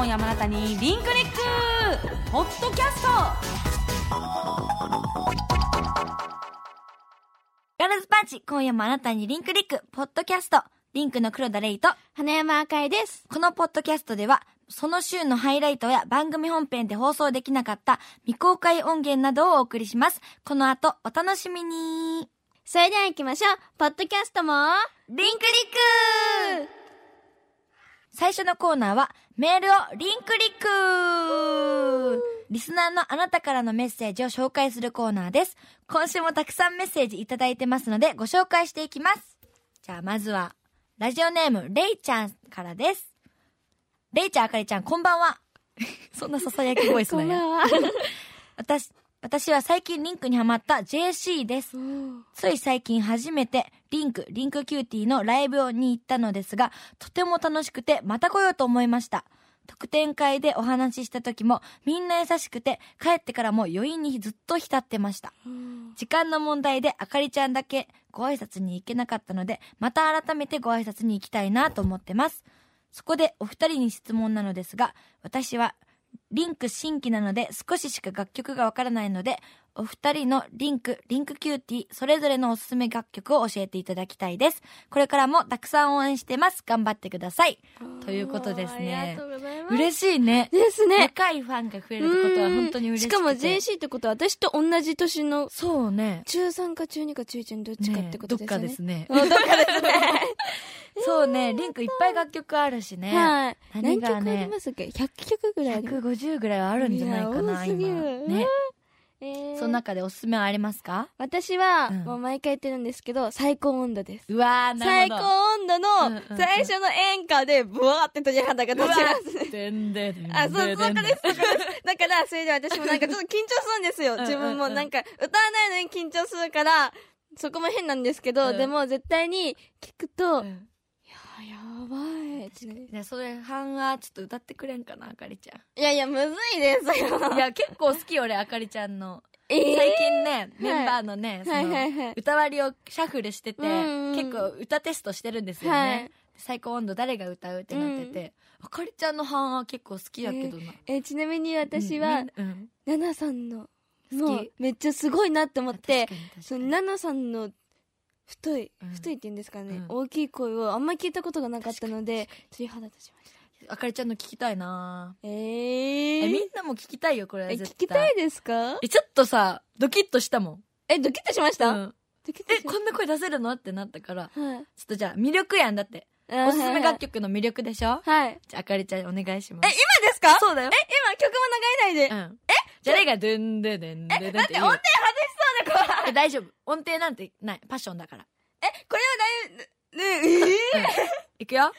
今夜もあなたにリンクリックポッドキャストガールズパンチ、今夜もあなたにリンクリック、ポッドキャスト、リンクの黒田レイと、花山赤いです。このポッドキャストでは、その週のハイライトや番組本編で放送できなかった未公開音源などをお送りします。この後、お楽しみに。それでは行きましょう。ポッドキャストも、リンクリック最初のコーナーは、メールをリンクリックリスナーのあなたからのメッセージを紹介するコーナーです。今週もたくさんメッセージいただいてますので、ご紹介していきます。じゃあ、まずは、ラジオネーム、レイちゃんからです。レイちゃん、あかりちゃん、こんばんは。そんな囁きボイスなんや。は。私、私は最近リンクにハマった JC です。つい最近初めて LinQ、LinQ Qtyのライブに行ったのですが、とても楽しくてまた来ようと思いました。特典会でお話しした時もみんな優しくて帰ってからも余韻にずっと浸ってました。時間の問題であかりちゃんだけご挨拶に行けなかったので、また改めてご挨拶に行きたいなと思ってます。そこでお二人に質問なのですが、私は LinQ新規なので少ししか楽曲がわからないので、お二人の LinQ、LinQ Qty、それぞれのおすすめ楽曲を教えていただきたいです。これからもたくさん応援してます。頑張ってください。ということですねす。嬉しいね。ですね。若いファンが増えるってことは本当に嬉しい。しかも JC ってことは私と同じ年のそうね。中3か中2か中1のどっちかってことですよね。ねどっかですね。うんどっかですね。そうね。 LinQいっぱい楽曲あるしね。はい。何曲ありますっけ ?100 曲ぐらいあります。150ぐらいはあるんじゃないかな、今。ね。えーその中でおすすめはありますか？私は、うんもう毎回言ってるんですけど、最高温度です。うわー、な最高るほど。温度うんうんうんの最初の演歌で、ブワーって鳥肌が立ちます。でんでんあ、そう、そこです、そこです。だから、それで私もなんかちょっと緊張するんですよ。うん自分もなんか、歌わないのに緊張するから、そこも変なんですけど、うんでも絶対に聞くと、いうんや、やばいってね。じゃあそれ半はちょっと歌ってくれんかなあかりちゃんいやいや、むずいですよ。いや結構好き俺あかりちゃんのえー最近ね、メンバーのね、そはいのはいはい。歌割りをシャッフルしてて、うんうん。結構歌テストしてるんですよね、はい。最高温度誰が歌うってなってて、あかりちゃんの半は結構好きやけどな、えーちなみに私は、うんうん。ナナさんの、好き？もう、めっちゃすごいなって思ってそのにナナさんの、太い、うん。太いって言うんですかね、うん。大きい声をあんま聞いたことがなかったので、鳥肌立ちました。あかりちゃんの聞きたいな。ええー。みんなも聞きたいよこれはえ、聞きたいですか？えちょっとさドキッとしたもん、え、ドキッとしました、うん。ドキッとしまえこんな声出せるの？ってなったから。たはい。ちょっとじゃあ魅力やんだって。あおすすめ楽はい曲の魅力でしょ？はい。はいじゃああかりちゃんお願いしまえ、す今ですか？そうだよ。え、今曲も流れないで。うん。えじゃあ誰がドゥンドゥドゥンドゥドゥンって待って、音程外しそうだから。え大丈夫音程なんてないパッションだからえ、これはだいぶ、ねええいくよ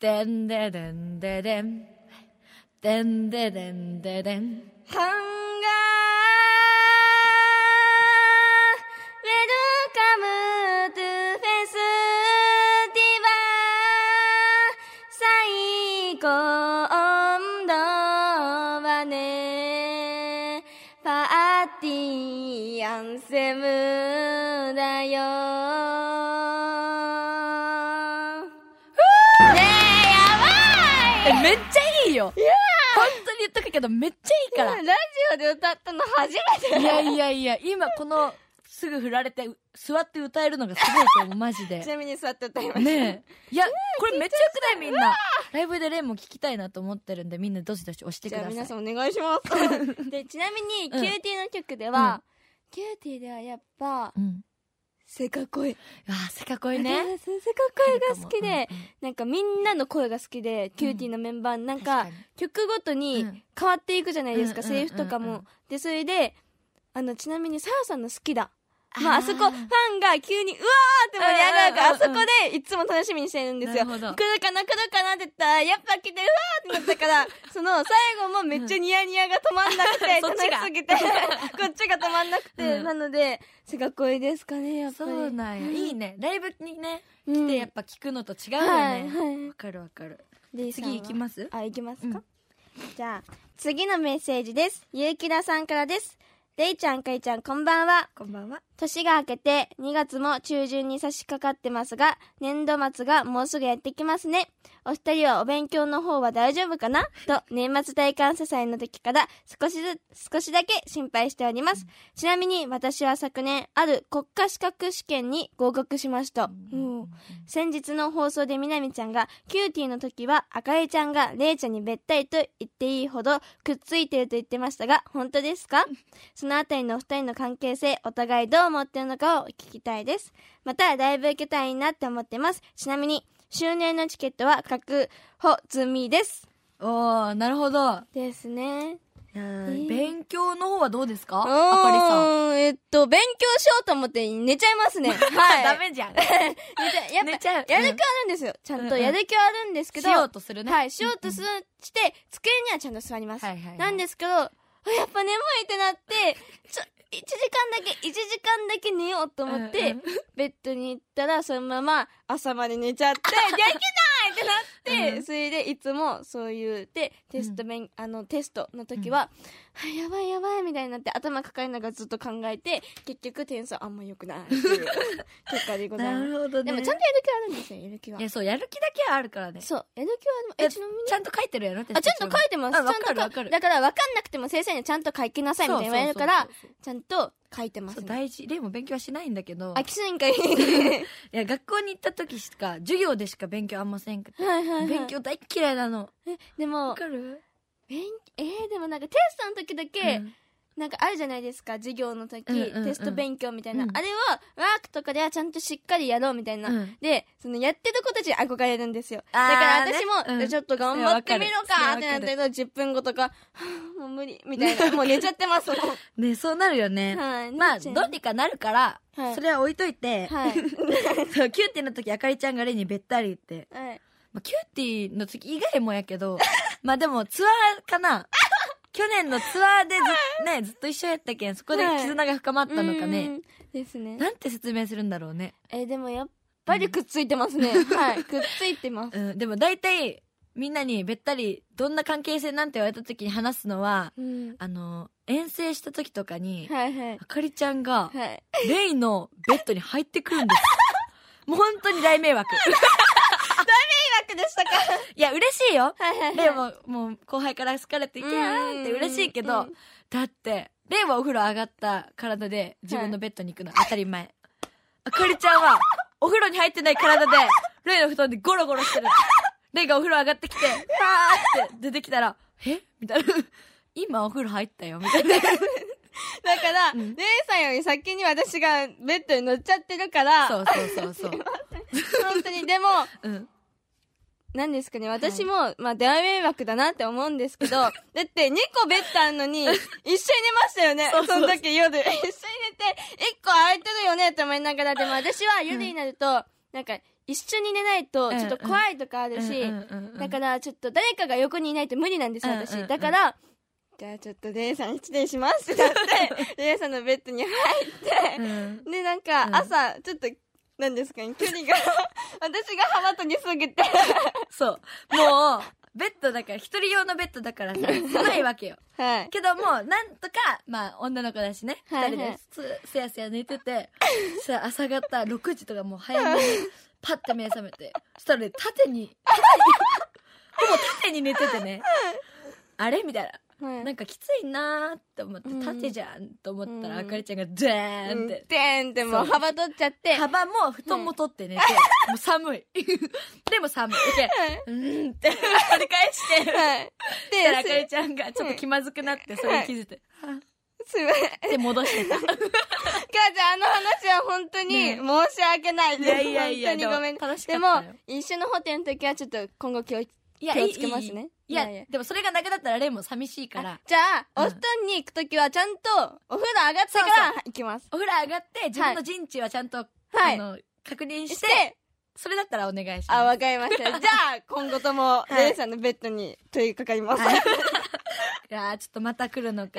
でんででんででん。でんででんででん。ハンガー、ウェルカムトゥフェスティバ最高温度はね、パーティーアンセムだよ。ちゃいいよ本当に言っとくけどめっちゃいいから。ラジオで歌ったの初めて。いやいやいや今このすぐ振られてう座って歌えるのがすごいと思うマジで。ちなみに座って歌いました。ねえ。いやこれめっちゃよくないみんな。ライブでレンも聞きたいなと思ってるんでみんなどしどし押してくじゃあださい皆さんお願いします。で、ちなみに、 Qtyの曲では、 Qtyではやっぱ、うんせか声。あーせかこいね。せか声が好きで、なんかみんなの声が好きで、 Qtyのメンバー、なんか曲ごとにうん。変わっていくじゃないですか、うんセリフとかも。で、それで、あの、ちなみに、さやさんの好きだ。まあ、あそこ、ファンが急に、うわーって盛り上がるから、あそこで、いつも楽しみにしてるんですよ。来るかな来るかなって言ったら、やっぱ来て、うわーってなったから、その、最後もめっちゃニヤニヤが止まんなくて、楽しすぎて、こっちが止まんなくて、うん。なので、せがこいですかね、やっぱそり。うなんや。いいね。ライブにねうん。来てやっぱ聞くのと違うよはい、ねはい。わ。かるわかる。次行きます？あ、行きますか、うん。じゃあ、次のメッセージです。ゆうきらさんからです。レイちゃん、かいちゃん、こんばんは。こんばんは年が明けて2月も中旬に差し掛かってますが、年度末がもうすぐやってきますね。お二人はお勉強の方は大丈夫かな？と、年末大感謝祭の時から少しずつ、少しだけ心配しております。ちなみに私は昨年、ある国家資格試験に合格しました。うん先日の放送でみなみちゃんが、 Qtyの時は、あかりちゃんがれいちゃんにべったりと言っていいほどくっついてると言ってましたが、本当ですか？そのあたりのお二人の関係性、お互いどう思ってるのかを聞きたいです。また、ライブ行けたらいいなって思ってます。ちなみに、周年のチケットは確保済みです。おー、なるほど。ですね。いやーー勉強の方はどうですか？ああかりさん。ん。えっと、勉強しようと思って寝ちゃいますね。はい。ダメじゃん。寝ちゃやっぱ寝ちゃうやる気はあるんですよ。ちゃんとやる気はあるんですけど。しようとするね。はい、しようとする、して、机にはちゃんと座ります。はいはいはいなんですけど、あやっぱ眠いってなって、ちょ、1時間だけ、1時間だけ寝ようと思って、うんうん。ベッドに行ったら、そのまま朝まで寝ちゃって、できないってなって、うん。それでいつもそういう、で、テスト勉、あの、テストの時は、あやばいやばいみたいになって頭抱えながらずっと考えて、結局点数あんま良くないっていう 結果でございなます。るほどね。でもちゃんとやる気はあるんですよ、やる気は。いや、そう、やる気だけはあるからね。そう、やる気はある。え、えちなみに？ちゃんと書いてるやろ？あ、ちゃんと書いてます。ちゃんとだから分かんなくても先生にちゃんと書きなさいみたいに言われるからちゃんと書いてますね。大事。レイも勉強はしないんだけど。あ、きついんかい。いや、学校に行った時しか、授業でしか勉強あんませんくて。はいはいはい。勉強大っ嫌いなの。でもわ、かる？勉、えー、でもなんかテストの時だけ、うんなんかあるじゃないですか、授業の時、うんうんうんテスト勉強みたいな。うんあれは、ワークとかではちゃんとしっかりやろうみたいな。うんで、そのやってる子たちに憧れるんですよ。だから私も、ねちょっと頑張ってみろかってなったけど、10分後とか、もう無理、みたいな。もう寝ちゃってます。ね、そうなるよね。はい。まあ、どうにかなるから、はいそれは置いといて、はい。そう、 Qtyの時、あかりちゃんがレイにべったりって。はい。まあ、 Qtyの時以外もやけど、まあでもツアーかな。去年のツアーでず, ね、ずっと一緒やったけん、そこで絆が深まったのかね。うん。ですね。なんて説明するんだろうね。えーでもやっぱりくっついてますね。はい。くっついてます。うん、でも大体、みんなにべったり、どんな関係性なんて言われた時に話すのは、うん。あの、遠征した時とかに、はいはい。あかりちゃんが、はい。レイのベッドに入ってくるんです。もう本当に大迷惑。楽でしたか？いや、嬉しいよ。はいはいはい。レイも、もう後輩から好かれて、キャーって嬉しいけどうん、だって、レイはお風呂上がった体で自分のベッドに行くの当たり前。あかりちゃんは、お風呂に入ってない体で、レイの布団でゴロゴロしてる。レイがお風呂上がってきて、はーって出てきたら、え？みたいな。今お風呂入ったよ、みたいな。だから、うんレイさんより先に私がベッドに乗っちゃってるから、そうそうそうそう。本当に、でも、うん。何ですかね、私も、まあ、大迷惑だなって思うんですけど、だって2個ベッドあるのに、一緒に寝ましたよね、そうその時夜。一緒に寝て、1個空いてるよねって思いながら、でも私は夜になると、なんか、一緒に寝ないと、ちょっと怖いとかあるし、うんうんうんうんだから、ちょっと誰かが横にいないと無理なんですよ、私。うんうんうん。だから、じゃあちょっとレイさん失礼しますってなって、レイさんのベッドに入って、うん。で、なんかうん。朝、ちょっと、なんですかね、距離が、私が幅取りすぎて、そう。もう、ベッドだから、一人用のベッドだからさ、狭いわけよ。はい。けども、なんとか、まあ、女の子だしね、二、はいはい。人です、すやすや寝てて、さ、朝方6時とかもう早めに、パッて目覚めて、そしたらね、縦に、縦にほぼ縦に寝ててね、あれ？みたいな。はい。なんかきついなーって思って、うん。縦じゃんと思ったら、うん。あかりちゃんが、ドーンって、でーんってもう。そう幅取っちゃって、幅も布団も取って寝て、もう寒い。でも寒い。で、うーんって繰り返して、はい。そしたらあかで、りちゃんがちょっと気まずくなって、それに気づいて、はす、すいません。ぁって戻してた。母ちゃん、あの話は本当にね申し訳ないです。いやいやいや本当にごめん。でも楽しかでもったよ、一緒のホテルの時はちょっと今後気を、いや、気をつけますねいやいやでもそれがなくなったらレイも寂しいから。あ、じゃあ、うん。お布団に行く時はちゃんとお風呂上がってから行きます。お風呂上がって、自分の陣地はちゃんと、はい。あの、確認し、してて、それだったらお願いしあ、まわかりました。じゃあ、今後とも、はい。レイさんのベッドに問いかかります。はい いやーちょっとまた来るのか。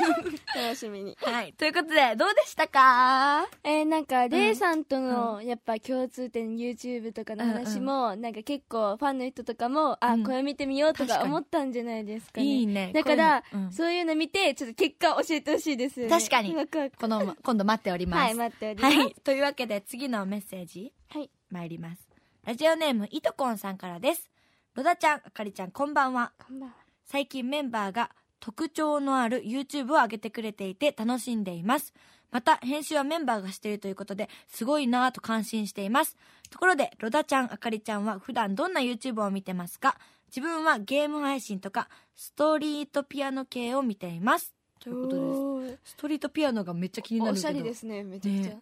楽しみに。はい。ということで、どうでしたか？えー、なんか、レイさんとの、やっぱ共通点、YouTube とかの話も、なんか結構、ファンの人とかも、あ、うんこれ見てみようと確か思ったんじゃないですかね。いいねだからそういうの見て、ちょっと結果教えてほしいです。確かにこの、今度待っております。はい、待っております。はい。というわけで、次のメッセージ、はい。参ります。ラジオネーム、いとこんさんからです。ロダちゃん、あかりちゃん、こんばんは。こんばんは。最近メンバーが特徴のある YouTube を上げてくれていて楽しんでいます。また、編集はメンバーがしているということで、すごいなぁと感心しています。ところで、ロダちゃん、あかりちゃんは普段どんな YouTube を見てますか？自分はゲーム配信とか、ストリートピアノ系を見ています。ということです。ストリートピアノがめっちゃ気になるけど。おしゃれですね、めちゃくちゃ。ね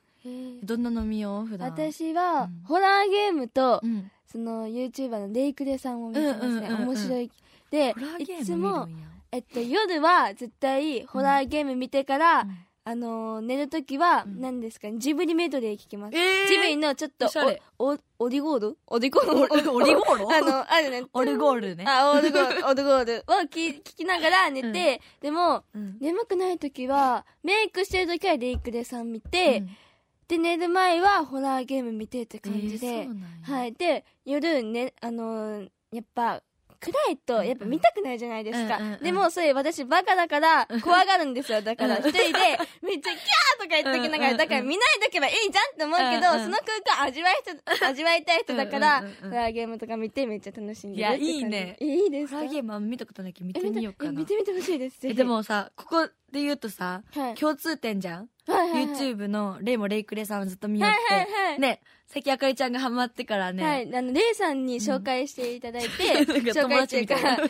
どんなの見よう普段？私は、うんホラーゲームと、うん。その YouTuber のレイクレさんを見てますね、面白いでいつも。えっと、夜は絶対ホラーゲーム見てから、うん。あのー寝るときは、うん。何ですかね、ジブリメドレー聞きます。えー。ジブリのちょっとおしゃれ。お、お、オリゴール？オリゴール？オリゴール？あの、あるね。オルゴールね。あ、オルゴール、オルゴールを聞聞きながら寝て、でも、うん。眠くないときは、メイクしてるときはレイクレさん見て、うん。で、寝る前はホラーゲーム見てって感じで、えーはい。で、夜ね、あのーやっぱ、暗いと、やっぱ見たくないじゃないですか。うんうんうん。でも、それ私バカだから、怖がるんですよ。だから、うん。一人で、めっちゃキャーとか言ってきながら、だから見ないとけばいいじゃんって思うけど、うんうんその空間味わい人、味わいたい人だから、ホラーゲームとか見てめっちゃ楽しんでる。いやいいね。いいですか？ホラーゲームは見たことないけど見えてみようかな。見てみてほしいです。でもさここで言うとさはい。共通点じゃん？はいはいはい。YouTube のレイもレイクレさんをずっと見ようっはいはいはい。てね最近あかりちゃんがハマってからはねい、あの、レイさんに紹介していただいて、なんか紹介か、友やっ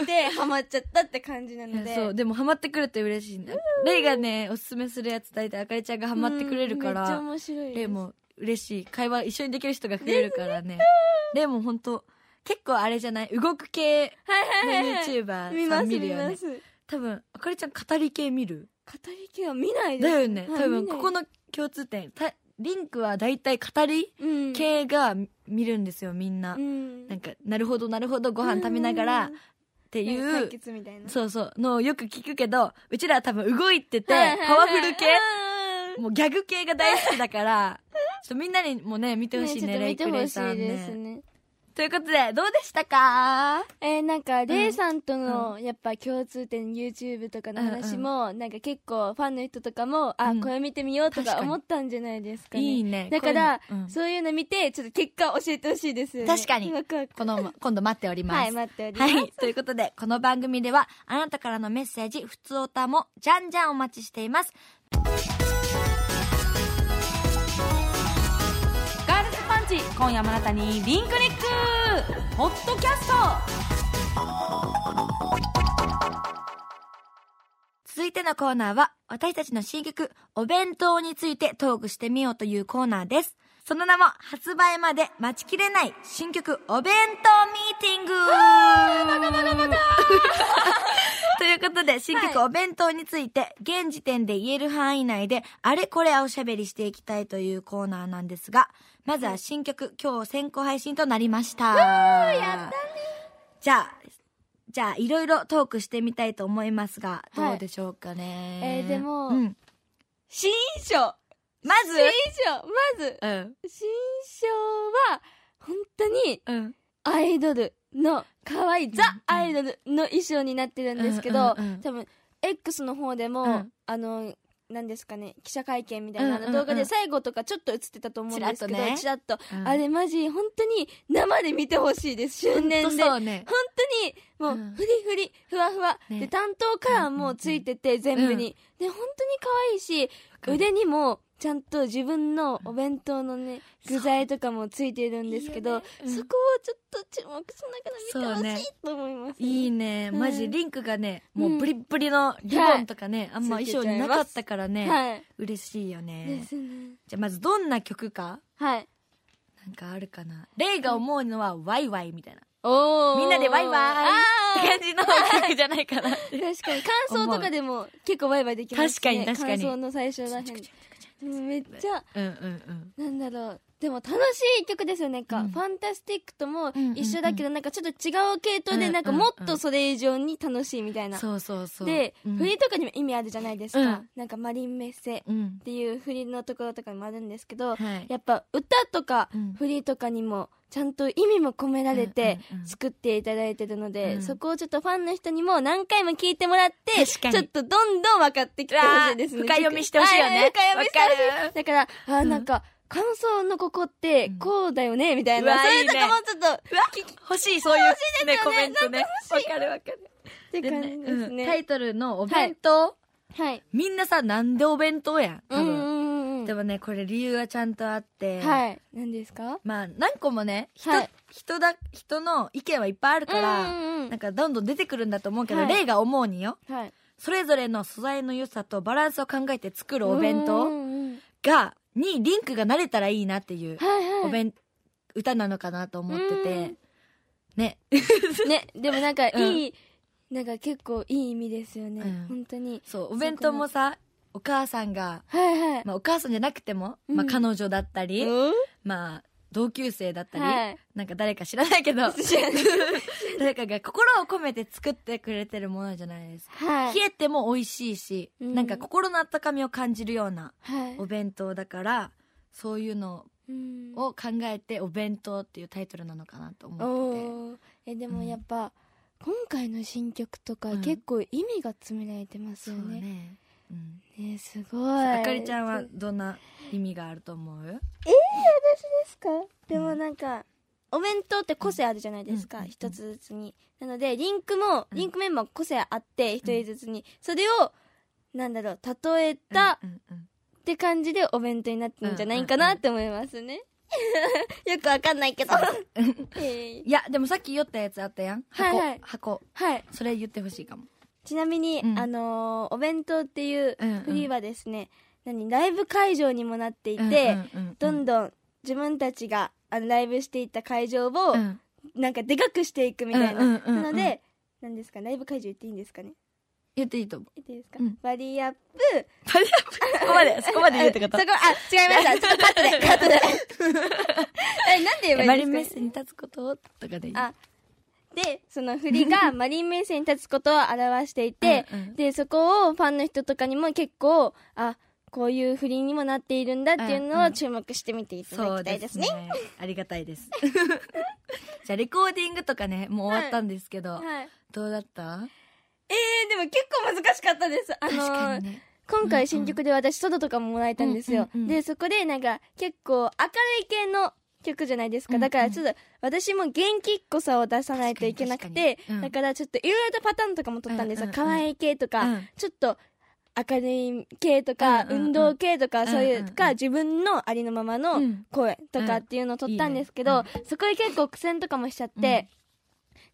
て、で、ハマっちゃったって感じないので。や そうでもハマってくれて嬉しいねレイがねおすすめするやつ大体あかりちゃんがハマってくれるかうんめっちゃら面白い。レイも嬉しい。会話一緒にできる人が増えるからね。レイも本当結構あれじゃない？動く系。のはいはいはい。YouTuber 見ます、さん見るよね。見ます。語多分あかりちゃん語り系見る？り系は見ないです。だよね。はい多分ここの共通点。たリンクは大体語りうん、系が見るんですよみんな、うん。なんかなるほどなるほどご飯食べながらっうん。てい解う決みたいな。そうそうのをよく聞くけどうちらは多分動いててはいはいはい。パワフル系。うん。もうギャグ系が大好きだからちょっとみんなにもね見てほしいねレイクレイさんいですね。ね。ということでどうでしたか？えー、なんか、レイさんとの、やっぱ共通点、YouTube とかの話も、なんか結構、ファンの人とかも、あ、うんこれ見てみようと確か思ったんじゃないですかね。いいねだから、そういうの見て、ちょっと結果教えてほしいですよね。確かにワクワクこの今度待っておりますはい、待っております。はい。ということで、この番組では、あなたからのメッセージ、ふつおたも、じゃんじゃんお待ちしています。今夜もあなたにリンクネックポッドキャスト。続いてのコーナーは、私たちの新曲、お弁当についてトークしてみようというコーナーです。その名も、発売まで待ちきれない新曲、お弁当ミーティング。ということで、新曲、お弁当について、現時点で言える範囲内で、あれこれおしゃべりしていきたいというコーナーなんですが、まずは新曲、今日先行配信となりました。やったね。じゃあ、じゃあ、いろいろトークしてみたいと思いますが、はいどうでしょうかね。えーでもうん。新章まず？新章まず、うん。新章は、本当に、うん。アイドルの、可愛い、んザ・アイドルの衣装になってるんですけど、うんうんうん多分、X の方でも、うんあの、何ですかね、記者会見みたいな、うんうんうん。動画で最後とかちょっと映ってたと思うんですけど、ちらっと,、うん。あれマジ、本当に生で見てほしいです、周年で。本そうね。当に、もう、うん。フリフリ、ふわふわ、ね。で、担当カラーもついてて、全部に。で、本当に可愛いし、腕にも、ちゃんと自分のお弁当のね、具材とかもついてるんですけど、いいよねうんそこをちょっと注目しながら見てほしいと思います。いいね。うんマジ、リンクがね、もううんブリッブリのリボンとかね、あんまつい衣装になかったからね、はい。嬉しいよでね。すね。じゃあ、まずどんな曲か？はい。なんかあるかな？レイが思うのは、ワイワイみたいな。みんなでワイワイあって感じの曲じゃないかな確かに、感想とかでも結構ワイワイできますね。確かに確かに感想の最初らへん。うんめっちゃ、うんうんうん。なんだろう。でも楽しい曲ですよね。なんか、うん。ファンタスティックともうんうんうん。一緒だけど、なんかちょっと違う系統で、うんなんかもっとそれ以上に楽しいみたいな、そうそうそう。で、うん。振りとかにも意味あるじゃないですか、うん。なんかマリンメッセっうん。ていう振りのところとかにもあるんですけど、はい。やっぱ歌とかうん。振りとかにもちゃんと意味も込められて作っていただいてるので、うん。そこをちょっとファンの人にも何回も聞いてもらってちょっとどんどん分かってきてほしいですね。深読みしてほしいよね。は深読みしてほしい。だからあうん。なんか感想のここってこうだよねみたいな、うわそういうとこもちょっとうわ欲しいそういうねコメントね。わかるわかる。って感じですうんねタイトルのお弁当。はい。みんなさなんでお弁当やん多分。うんでもねこれ理由がちゃんとあって。はい。何ですか？まあ何個もね人はい。人だ人の意見はいっぱいあるからうんうんうん。なんかどんどん出てくるんだと思うけどはい。例が思うによ。はい。それぞれの素材の良さとバランスを考えて作るお弁う当がにリンクが慣れたらいいなっていうお弁歌なのかなと思ってて。ね。ね。でもなんかうん。いい、なんか結構いい意味ですよね、うん。本当に。そうお弁当もさお母さんがはいはい、まあお母さんじゃなくてもまあうん彼女だったりうん。まあ同級生だったりはい。なんか誰か知らないけど誰かが心を込めて作ってくれてるものじゃないですか。はい。冷えても美味しいし、うん。なんか心の温かみを感じるようなはい。お弁当だからそういうのうん。を考えてお弁当っていうタイトルなのかなと思ってて。えでもやっぱ、今回の新曲とかうん。結構意味が詰められてますよね,、ね、うん、ねすごい。あかりちゃんはどんな意味があると思う？ですか？でもなんか、お弁当って個性あるじゃないですか、うんうん一つずつに。なのでリンクもうん。リンクメンバーも個性あって一人ずつに、それをなんだろう例えたうんうんって感じでお弁当になってるんじゃないかなって思いますね、よくわかんないけど。えーいやでもさっき言ったやつあったやん。箱、はいはい。箱。はい。それ言ってほしいかも。ちなみに、うん。あのーお弁当っていううんうん。フリーはですね、何ライブ会場にもなっていて、うんうんうんどんどん自分たちがあのライブしていた会場を、うん。なんかでかくしていくみたいな、うんうんうんうん。なので何ですかライブ会場言っていいんですかね？言っていいと思う。言っていいですか、うん。バリアップ。そこまでそこまで言うってこと。あそこあ違いました。ちょっとカットでカットで。えなんで言えばマリンメッいいんですか？セに立つこととかでいい？あでその振りがマリンメッセに立つことを表していて、うんうん。でそこをファンの人とかにも結構あこういう振りにもなっているんだっていううんうん。のを注目してみていただきたいですね。ありがたいです。じゃあレコーディングとかねもう終わったんですけど、はい、どうだった？えー、でも結構難しかったです。あのね。今回新曲で私ソロとかももらえたんですよ。うんうんうんで、そこでなんか結構明るい系の曲じゃないですか。うんうん。だからちょっと私も元気っぽさを出さないといけなくてかに。うん。だからちょっといろいろとパターンとかも撮ったんですよ。うんうんうん。可愛い系とか、うん。ちょっと明るい系とか、うんうんうん。運動系とか、そういう、うん。うんうんか、自分のありのままのうん。声とかっていうのを撮ったんですけど、うん。いいそこで結構苦戦とかもしちゃって、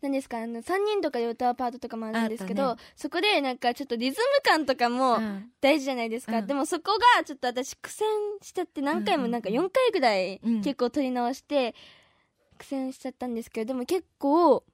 なん。ですかあの3人とかで歌うパートとかもあるんですけど、あったそこでなんかちょっとリズム感とかもうん。大事じゃないですか、うん。でもそこがちょっと私苦戦しちゃって何回もなんか4回ぐらいうん。結構撮り直して苦戦しちゃったんですけどでも結構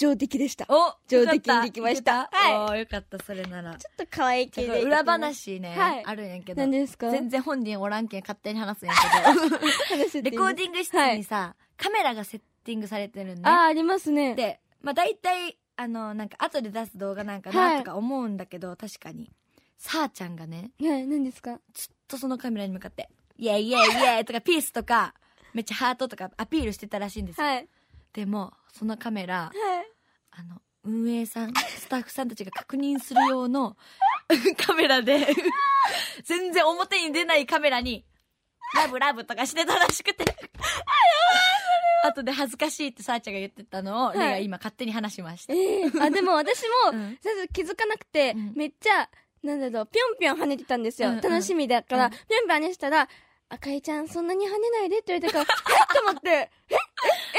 上出来でした。ちょお上出来にできました。よかった。はい。おーよかったそれなら。っと可愛い系で。裏話ね、はい。あるんやけど。何ですか？全然本人おらんけん勝手に話すんやけど。レコーディング室にさ、カメラがセッティングされてるんね。ああありますね。で、まあ、大体あのなんか後で出す動画なんかはない。とか思うんだけど、確かに。さあちゃんがねはい何ですか？ずっとそのカメラに向かって「イエイイエイイエイ」とかピースとかめっちゃハートとかアピールしてたらしいんですよ、はい。でもそのカメラはいあの運営さん スタッフさんたちが確認する用の カメラで 全然表に出ないカメラに「ラブラブ」とかしてたらしくて。後で恥ずかしいってさあちゃんが言ってたのを、い。レイが今勝手に話しました、えー、あでも私もうん。最初気づかなくて、うん。めっちゃなんだろうぴょんぴょん跳ねてたんですよ、うんうん。楽しみだから、うん。ぴょんぴょん跳ねしたら「あかりちゃんそんなに跳ねないで」って言われたから「えっ?」と思って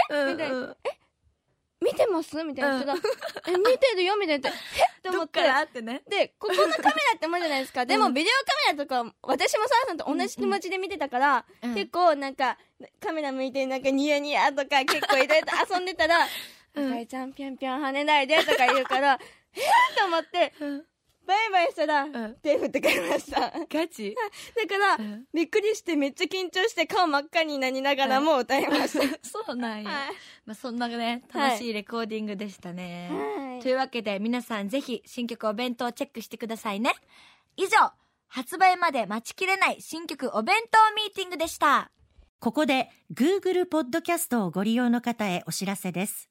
うんみたいなうん「見てます?」みたいな。言ったら「え見てるよ」みたいな。言って「えっ?」と思ってってね。でここのカメラって思うじゃないですか。でもビデオカメラとか私もサラさんと同じ気持ちで見てたから、うん。結構なんかカメラ向いてなんかニヤニヤとか結構いろいろと遊んでたら「うん。あかりちゃんぴょんぴょん跳ねないで」とか言うから「え？っ?」と思ってうんバイバイしたら、ん手振ってくれました。だかガチら、うんびっくりしてめっちゃ緊張して顔真っ赤になりながらも歌いました。そうなんや。はいまあ、そんなね、楽しいレコーディングでしたね。はいというわけで、皆さんぜひ新曲お弁当チェックしてくださいね。以上、発売まで待ちきれない新曲お弁当ミーティングでした。ここで Google ポッドキャストをご利用の方へお知らせです。